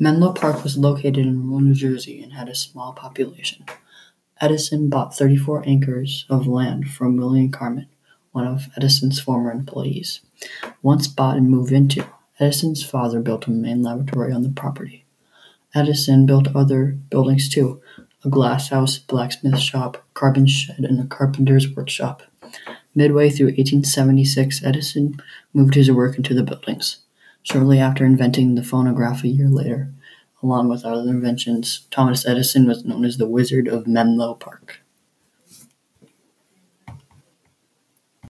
Menlo Park was located in rural New Jersey and had a small population. Edison bought 34 acres of land from William Carman, one of Edison's former employees. Once bought and moved into, Edison's father built a main laboratory on the property. Edison built other buildings too a glass house, blacksmith shop, carbon shed, and a carpenter's workshop. Midway through 1876, Edison moved his work into the buildings. Shortly after inventing the phonograph a year later, along with other inventions, Thomas Edison was known as the Wizard of Menlo Park.